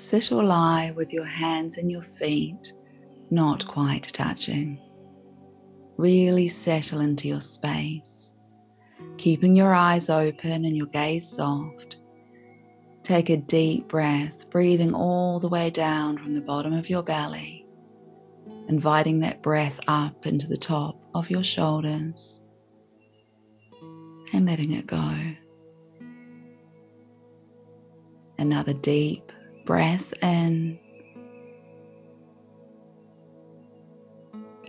sit or lie with your hands and your feet not quite touching. Really settle into your space, keeping your eyes open and your gaze soft. Take a deep breath, breathing all the way down from the bottom of your belly, inviting that breath up into the top of your shoulders and letting it go. Another deep breath in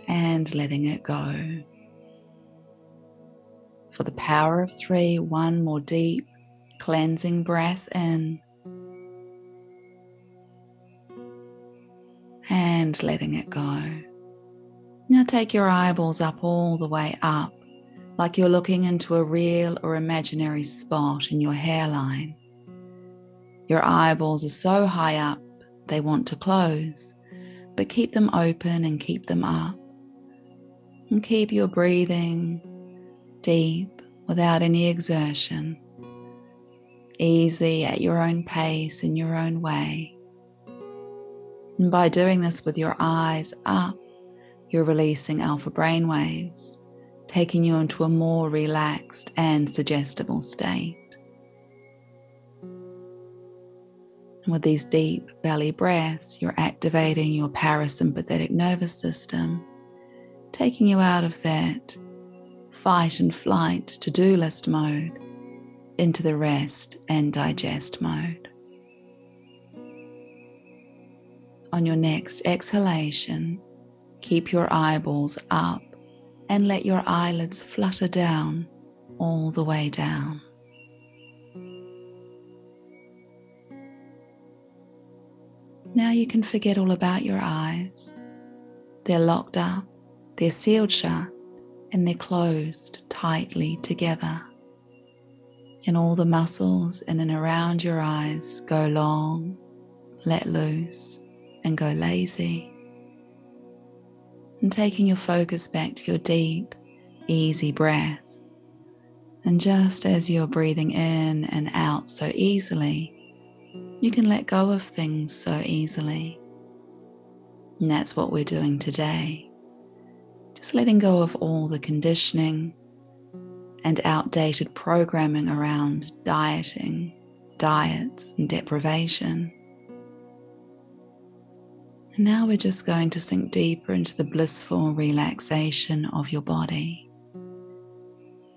and letting it go. For the power of three, one more deep cleansing breath in and letting it go. Now take your eyeballs up all the way up, like you're looking into a real or imaginary spot in your hairline. Your eyeballs are so high up they want to close, but keep them open and keep them up. And keep your breathing deep without any exertion, easy at your own pace in your own way. And by doing this with your eyes up, you're releasing alpha brain waves, taking you into a more relaxed and suggestible state. With these deep belly breaths, you're activating your parasympathetic nervous system, taking you out of that fight and flight to do list mode into the rest and digest mode. On your next exhalation, keep your eyeballs up and let your eyelids flutter down all the way down. Now you can forget all about your eyes. They're locked up, they're sealed shut, and they're closed tightly together. And all the muscles in and around your eyes go long, let loose, and go lazy. And taking your focus back to your deep, easy breaths. And just as you're breathing in and out so easily, you can let go of things so easily. And that's what we're doing today. Just letting go of all the conditioning and outdated programming around dieting, diets, and deprivation. And now we're just going to sink deeper into the blissful relaxation of your body.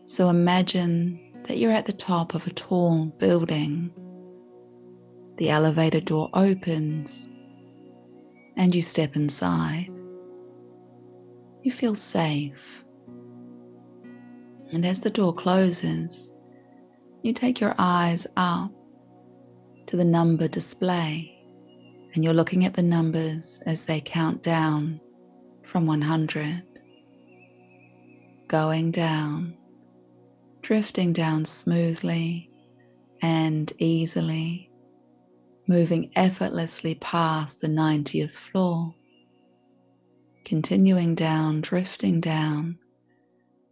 So imagine that you're at the top of a tall building the elevator door opens and you step inside. You feel safe. And as the door closes, you take your eyes up to the number display and you're looking at the numbers as they count down from 100, going down, drifting down smoothly and easily moving effortlessly past the 90th floor, continuing down, drifting down.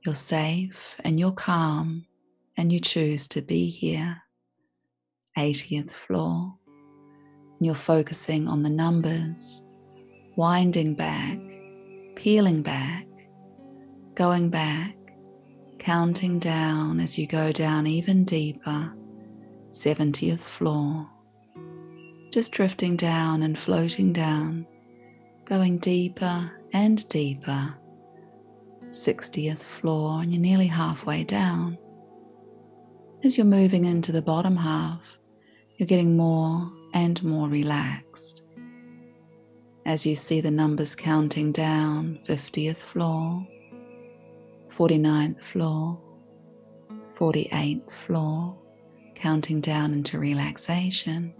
You're safe and you're calm, and you choose to be here. 80th floor. You're focusing on the numbers, winding back, peeling back, going back, counting down as you go down even deeper. 70th floor just drifting down and floating down, going deeper and deeper. 60th floor, and you're nearly halfway down. As you're moving into the bottom half, you're getting more and more relaxed. As you see the numbers counting down 50th floor, 49th floor, 48th floor, counting down into relaxation.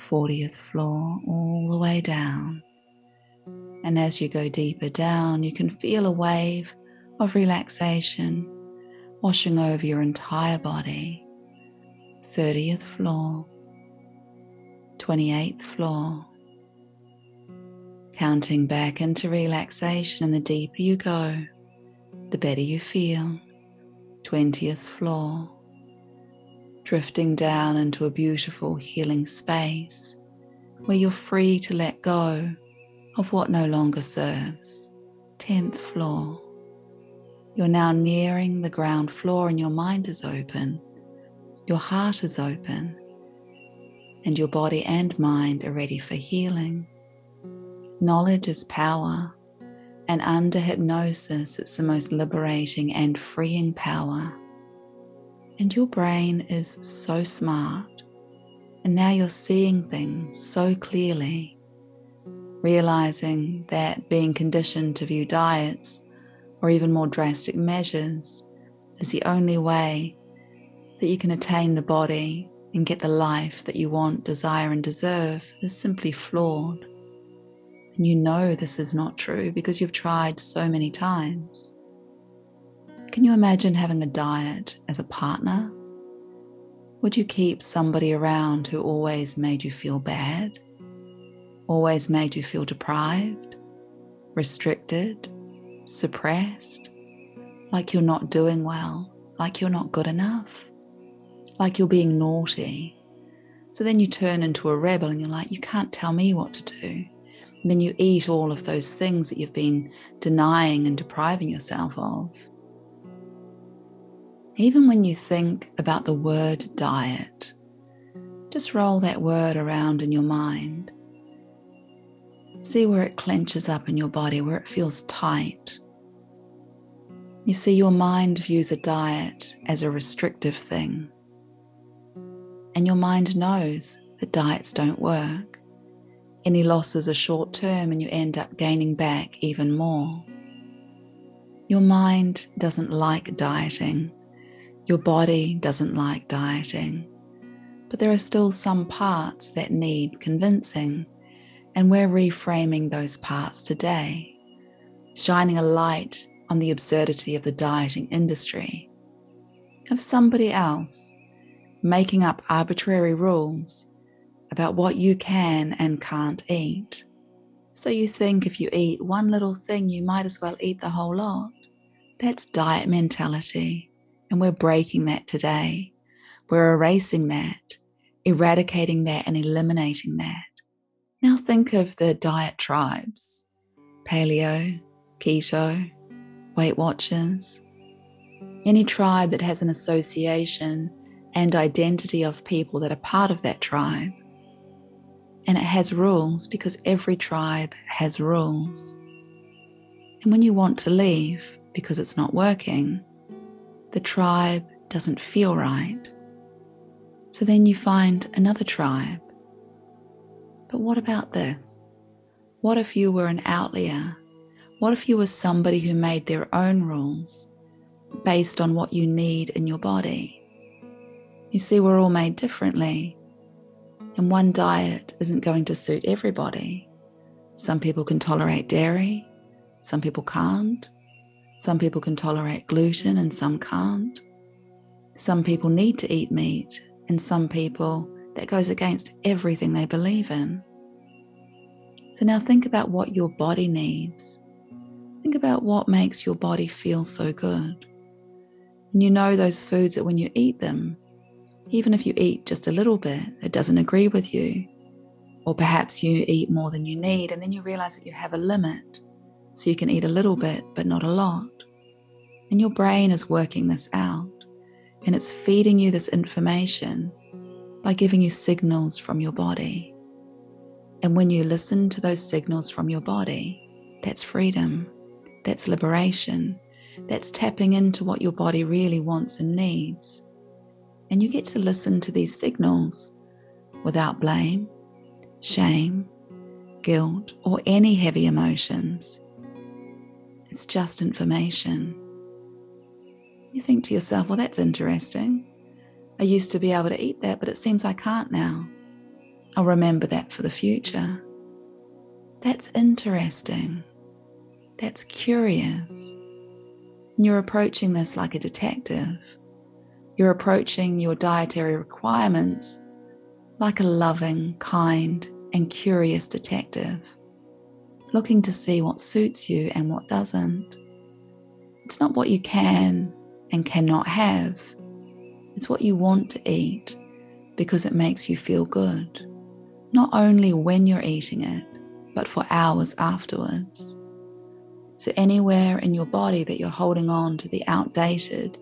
40th floor all the way down. And as you go deeper down, you can feel a wave of relaxation washing over your entire body. 30th floor, 28th floor. Counting back into relaxation, and the deeper you go, the better you feel. 20th floor, drifting down into a beautiful healing space where you're free to let go of what no longer serves. 10th floor. You're now nearing the ground floor and your mind is open, your heart is open, and your body and mind are ready for healing. Knowledge is power, and under hypnosis, it's the most liberating and freeing power. And your brain is so smart, and now you're seeing things so clearly, realizing that being conditioned to view diets or even more drastic measures is the only way that you can attain the body and get the life that you want, desire, and deserve is simply flawed. And you know this is not true because you've tried so many times. Can you imagine having a diet as a partner? Would you keep somebody around who always made you feel bad? Always made you feel deprived, restricted, suppressed, like you're not doing well, like you're not good enough, like you're being naughty. So then you turn into a rebel and you're like, you can't tell me what to do. And then you eat all of those things that you've been denying and depriving yourself of. Even when you think about the word diet, just roll that word around in your mind See where it clenches up in your body, where it feels tight. You see, your mind views a diet as a restrictive thing. And your mind knows that diets don't work. Any losses are short term and you end up gaining back even more. Your mind doesn't like dieting. Your body doesn't like dieting. But there are still some parts that need convincing and we're reframing those parts today, shining a light on the absurdity of the dieting industry, of somebody else making up arbitrary rules about what you can and can't eat. So you think if you eat one little thing, you might as well eat the whole lot. That's diet mentality. And we're breaking that today. We're erasing that, eradicating that, and eliminating that. Now think of the diet tribes paleo, keto, Weight Watchers, any tribe that has an association and identity of people that are part of that tribe. And it has rules because every tribe has rules. And when you want to leave because it's not working, the tribe doesn't feel right. So then you find another tribe but what about this? What if you were an outlier? What if you were somebody who made their own rules based on what you need in your body? You see, we're all made differently, and one diet isn't going to suit everybody. Some people can tolerate dairy, some people can't. Some people can tolerate gluten, and some can't. Some people need to eat meat, and some people that goes against everything they believe in. So now think about what your body needs. Think about what makes your body feel so good. And you know those foods that when you eat them, even if you eat just a little bit, it doesn't agree with you. Or perhaps you eat more than you need, and then you realize that you have a limit. So you can eat a little bit, but not a lot. And your brain is working this out, and it's feeding you this information by giving you signals from your body. And when you listen to those signals from your body, that's freedom, that's liberation, that's tapping into what your body really wants and needs. And you get to listen to these signals without blame, shame, guilt, or any heavy emotions. It's just information. You think to yourself, well, that's interesting. I used to be able to eat that, but it seems I can't now. I'll remember that for the future. That's interesting. That's curious. And you're approaching this like a detective. You're approaching your dietary requirements like a loving, kind, and curious detective, looking to see what suits you and what doesn't. It's not what you can and cannot have, it's what you want to eat because it makes you feel good. not only when you're eating it, but for hours afterwards. So, anywhere in your body that you're holding on to the outdated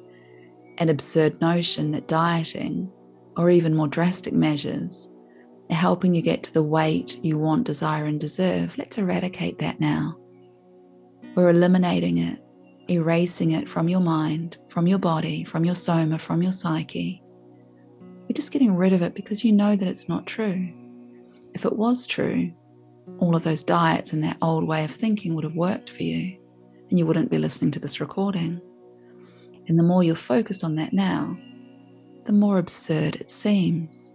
and absurd notion that dieting, or even more drastic measures, helping you get to the weight you want, desire, and deserve, let's eradicate that now. We're eliminating it, erasing it from your mind, from your body, from your soma, from your psyche. You're just getting rid of it because you know that it's not true. If it was true, all of those diets and that old way of thinking would have worked for you, and you wouldn't be listening to this recording. And the more you're focused on that now, the more absurd it seems.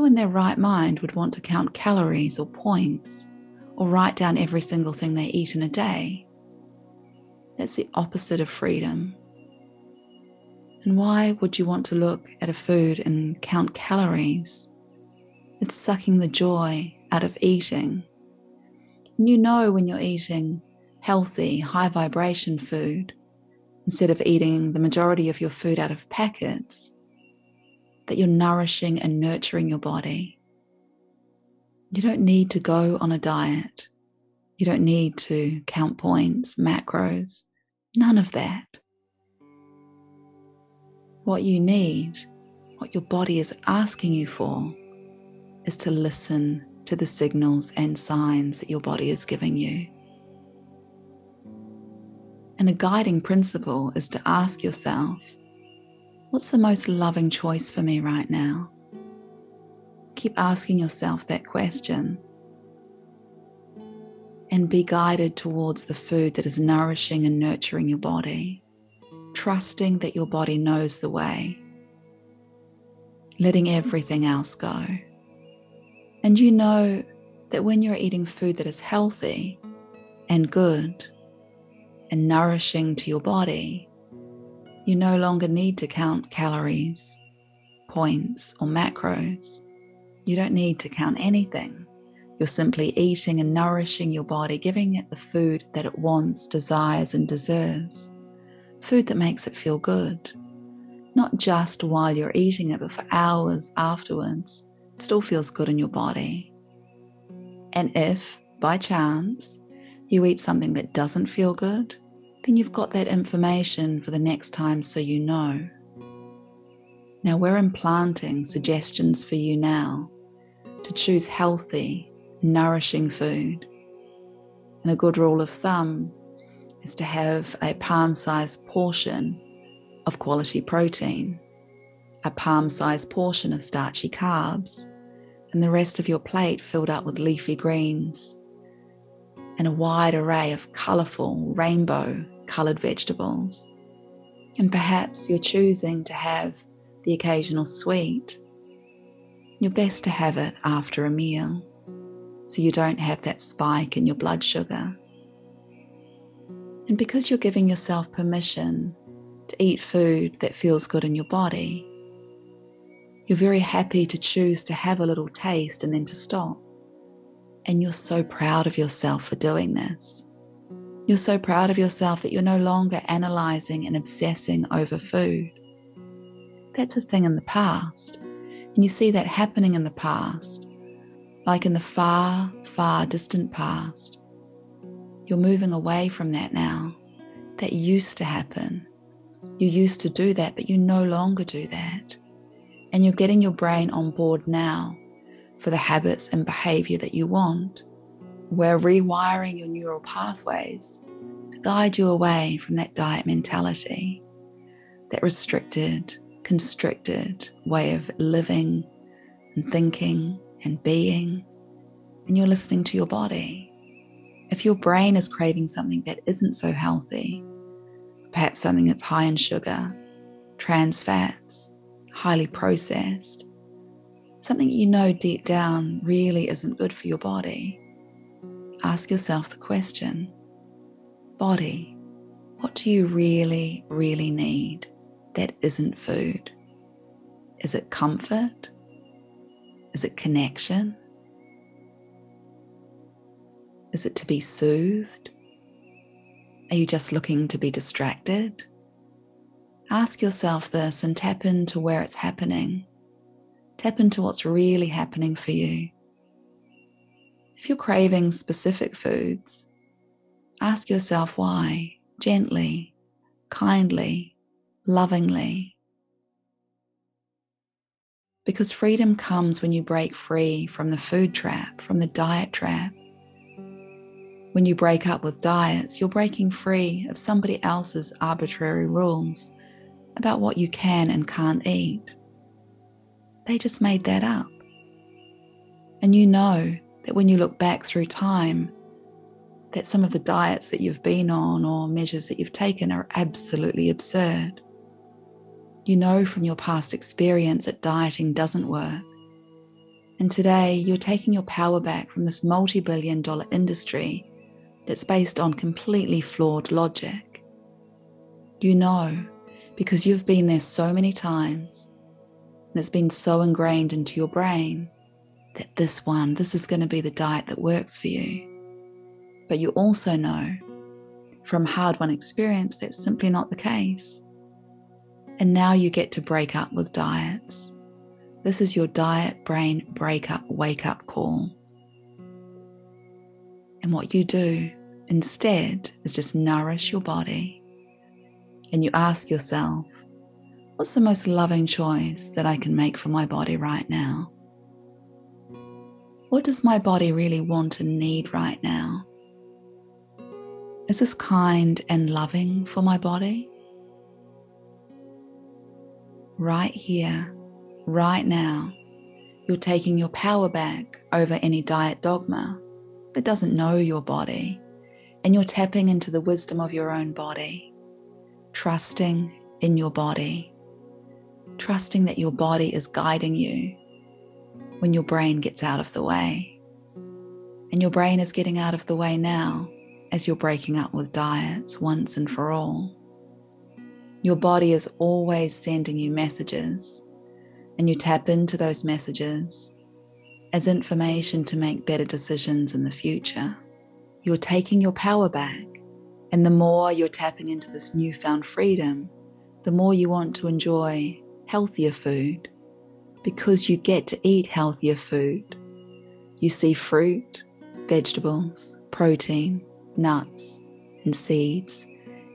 Who in their right mind would want to count calories or points or write down every single thing they eat in a day? That's the opposite of freedom. And why would you want to look at a food and count calories? It's sucking the joy out of eating. And you know when you're eating healthy, high vibration food instead of eating the majority of your food out of packets, that you're nourishing and nurturing your body. You don't need to go on a diet. You don't need to count points, macros, none of that. What you need, what your body is asking you for, is to listen to the signals and signs that your body is giving you. And a guiding principle is to ask yourself, what's the most loving choice for me right now? Keep asking yourself that question and be guided towards the food that is nourishing and nurturing your body, trusting that your body knows the way, letting everything else go. And you know that when you're eating food that is healthy and good and nourishing to your body, you no longer need to count calories, points, or macros. You don't need to count anything. You're simply eating and nourishing your body, giving it the food that it wants, desires, and deserves. Food that makes it feel good. Not just while you're eating it, but for hours afterwards still feels good in your body. And if, by chance, you eat something that doesn't feel good, then you've got that information for the next time so you know. Now we're implanting suggestions for you now to choose healthy, nourishing food. And a good rule of thumb is to have a palm sized portion of quality protein a palm sized portion of starchy carbs, and the rest of your plate filled up with leafy greens, and a wide array of colourful, rainbow coloured vegetables. And perhaps you're choosing to have the occasional sweet. You're best to have it after a meal so you don't have that spike in your blood sugar. And because you're giving yourself permission to eat food that feels good in your body, you're very happy to choose to have a little taste and then to stop. And you're so proud of yourself for doing this. You're so proud of yourself that you're no longer analyzing and obsessing over food. That's a thing in the past. And you see that happening in the past, like in the far, far distant past. You're moving away from that now. That used to happen. You used to do that, but you no longer do that and you're getting your brain on board now for the habits and behavior that you want. We're rewiring your neural pathways to guide you away from that diet mentality, that restricted, constricted way of living and thinking and being. And you're listening to your body. If your brain is craving something that isn't so healthy, perhaps something that's high in sugar, trans fats, highly processed, something you know deep down really isn't good for your body, ask yourself the question Body, what do you really, really need that isn't food? Is it comfort? Is it connection? Is it to be soothed? Are you just looking to be distracted? Ask yourself this and tap into where it's happening. Tap into what's really happening for you. If you're craving specific foods, ask yourself why, gently, kindly, lovingly. Because freedom comes when you break free from the food trap, from the diet trap. When you break up with diets, you're breaking free of somebody else's arbitrary rules about what you can and can't eat. They just made that up. And you know that when you look back through time, that some of the diets that you've been on or measures that you've taken are absolutely absurd. You know from your past experience that dieting doesn't work. And today you're taking your power back from this multi billion dollar industry that's based on completely flawed logic. You know because you've been there so many times and it's been so ingrained into your brain that this one, this is going to be the diet that works for you. But you also know from hard won experience that's simply not the case. And now you get to break up with diets. This is your diet brain breakup wake up call. And what you do instead is just nourish your body. And you ask yourself, what's the most loving choice that I can make for my body right now? What does my body really want and need right now? Is this kind and loving for my body? right here, right now, you're taking your power back over any diet dogma that doesn't know your body, and you're tapping into the wisdom of your own body, trusting in your body, trusting that your body is guiding you when your brain gets out of the way. And your brain is getting out of the way now as you're breaking up with diets once and for all. Your body is always sending you messages, and you tap into those messages as information to make better decisions in the future. You're taking your power back, and the more you're tapping into this newfound freedom, the more you want to enjoy healthier food because you get to eat healthier food. You see fruit, vegetables, protein, nuts, and seeds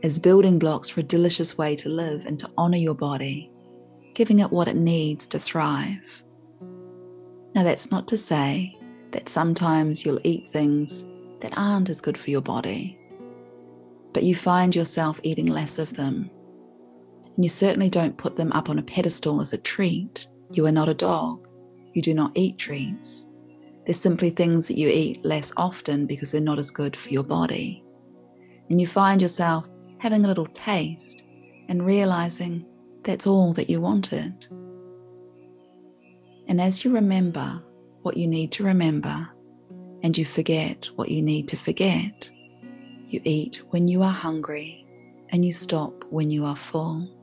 as building blocks for a delicious way to live and to honor your body, giving it what it needs to thrive. Now, that's not to say that sometimes you'll eat things that aren't as good for your body, but you find yourself eating less of them. And you certainly don't put them up on a pedestal as a treat. You are not a dog. You do not eat treats. They're simply things that you eat less often because they're not as good for your body. And you find yourself having a little taste and realizing that's all that you wanted. And as you remember what you need to remember and you forget what you need to forget, you eat when you are hungry and you stop when you are full.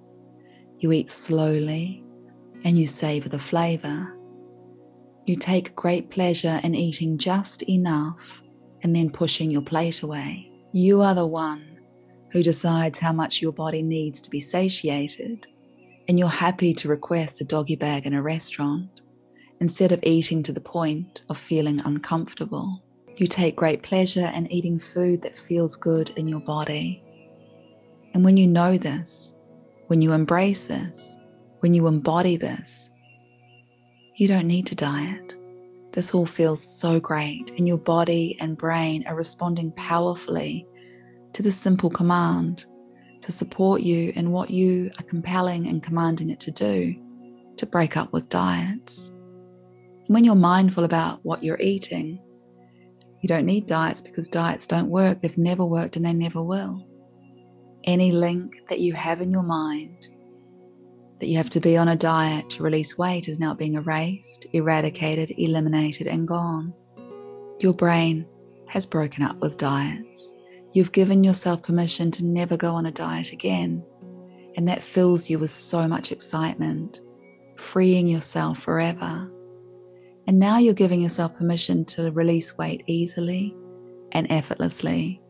You eat slowly and you savor the flavor. You take great pleasure in eating just enough and then pushing your plate away. You are the one who decides how much your body needs to be satiated, and you're happy to request a doggy bag in a restaurant instead of eating to the point of feeling uncomfortable. You take great pleasure in eating food that feels good in your body. And when you know this, when you embrace this, when you embody this, you don't need to diet. This all feels so great, and your body and brain are responding powerfully to this simple command to support you in what you are compelling and commanding it to do to break up with diets. And when you're mindful about what you're eating, you don't need diets because diets don't work. They've never worked and they never will. Any link that you have in your mind that you have to be on a diet to release weight is now being erased, eradicated, eliminated, and gone. Your brain has broken up with diets. You've given yourself permission to never go on a diet again, and that fills you with so much excitement, freeing yourself forever. And now you're giving yourself permission to release weight easily and effortlessly,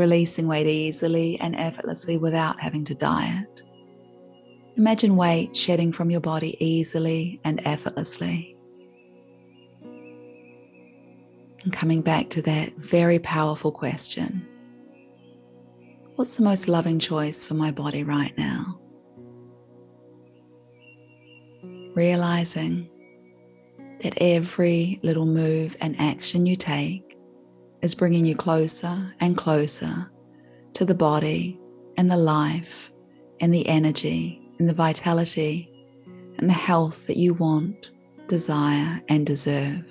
releasing weight easily and effortlessly without having to diet. Imagine weight shedding from your body easily and effortlessly. And coming back to that very powerful question What's the most loving choice for my body right now? Realizing that every little move and action you take is bringing you closer and closer to the body and the life and the energy and the vitality and the health that you want, desire, and deserve.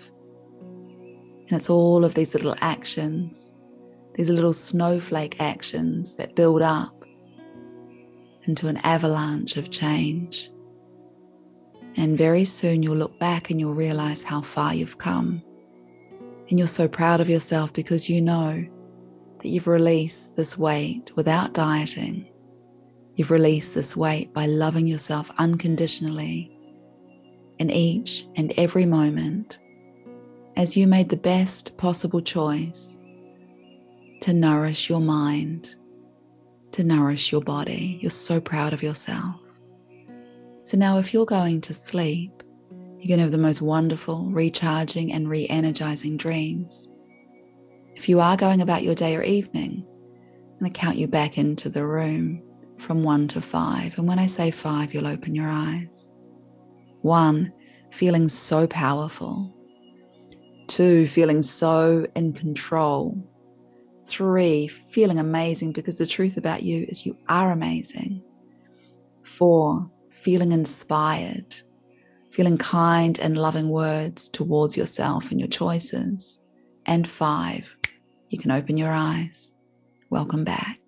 And it's all of these little actions these little snowflake actions that build up into an avalanche of change. And very soon you'll look back and you'll realize how far you've come. And you're so proud of yourself because you know that you've released this weight without dieting. You've released this weight by loving yourself unconditionally in each and every moment as you made the best possible choice to nourish your mind, to nourish your body. You're so proud of yourself. So now, if you're going to sleep, you're to have the most wonderful, recharging, and re energizing dreams. If you are going about your day or evening, I'm going to count you back into the room from one to five. And when I say five, you'll open your eyes. One, feeling so powerful. Two, feeling so in control Three, feeling amazing because the truth about you is you are amazing. Four, feeling inspired, feeling kind and loving words towards yourself and your choices. And five, you can open your eyes. Welcome back.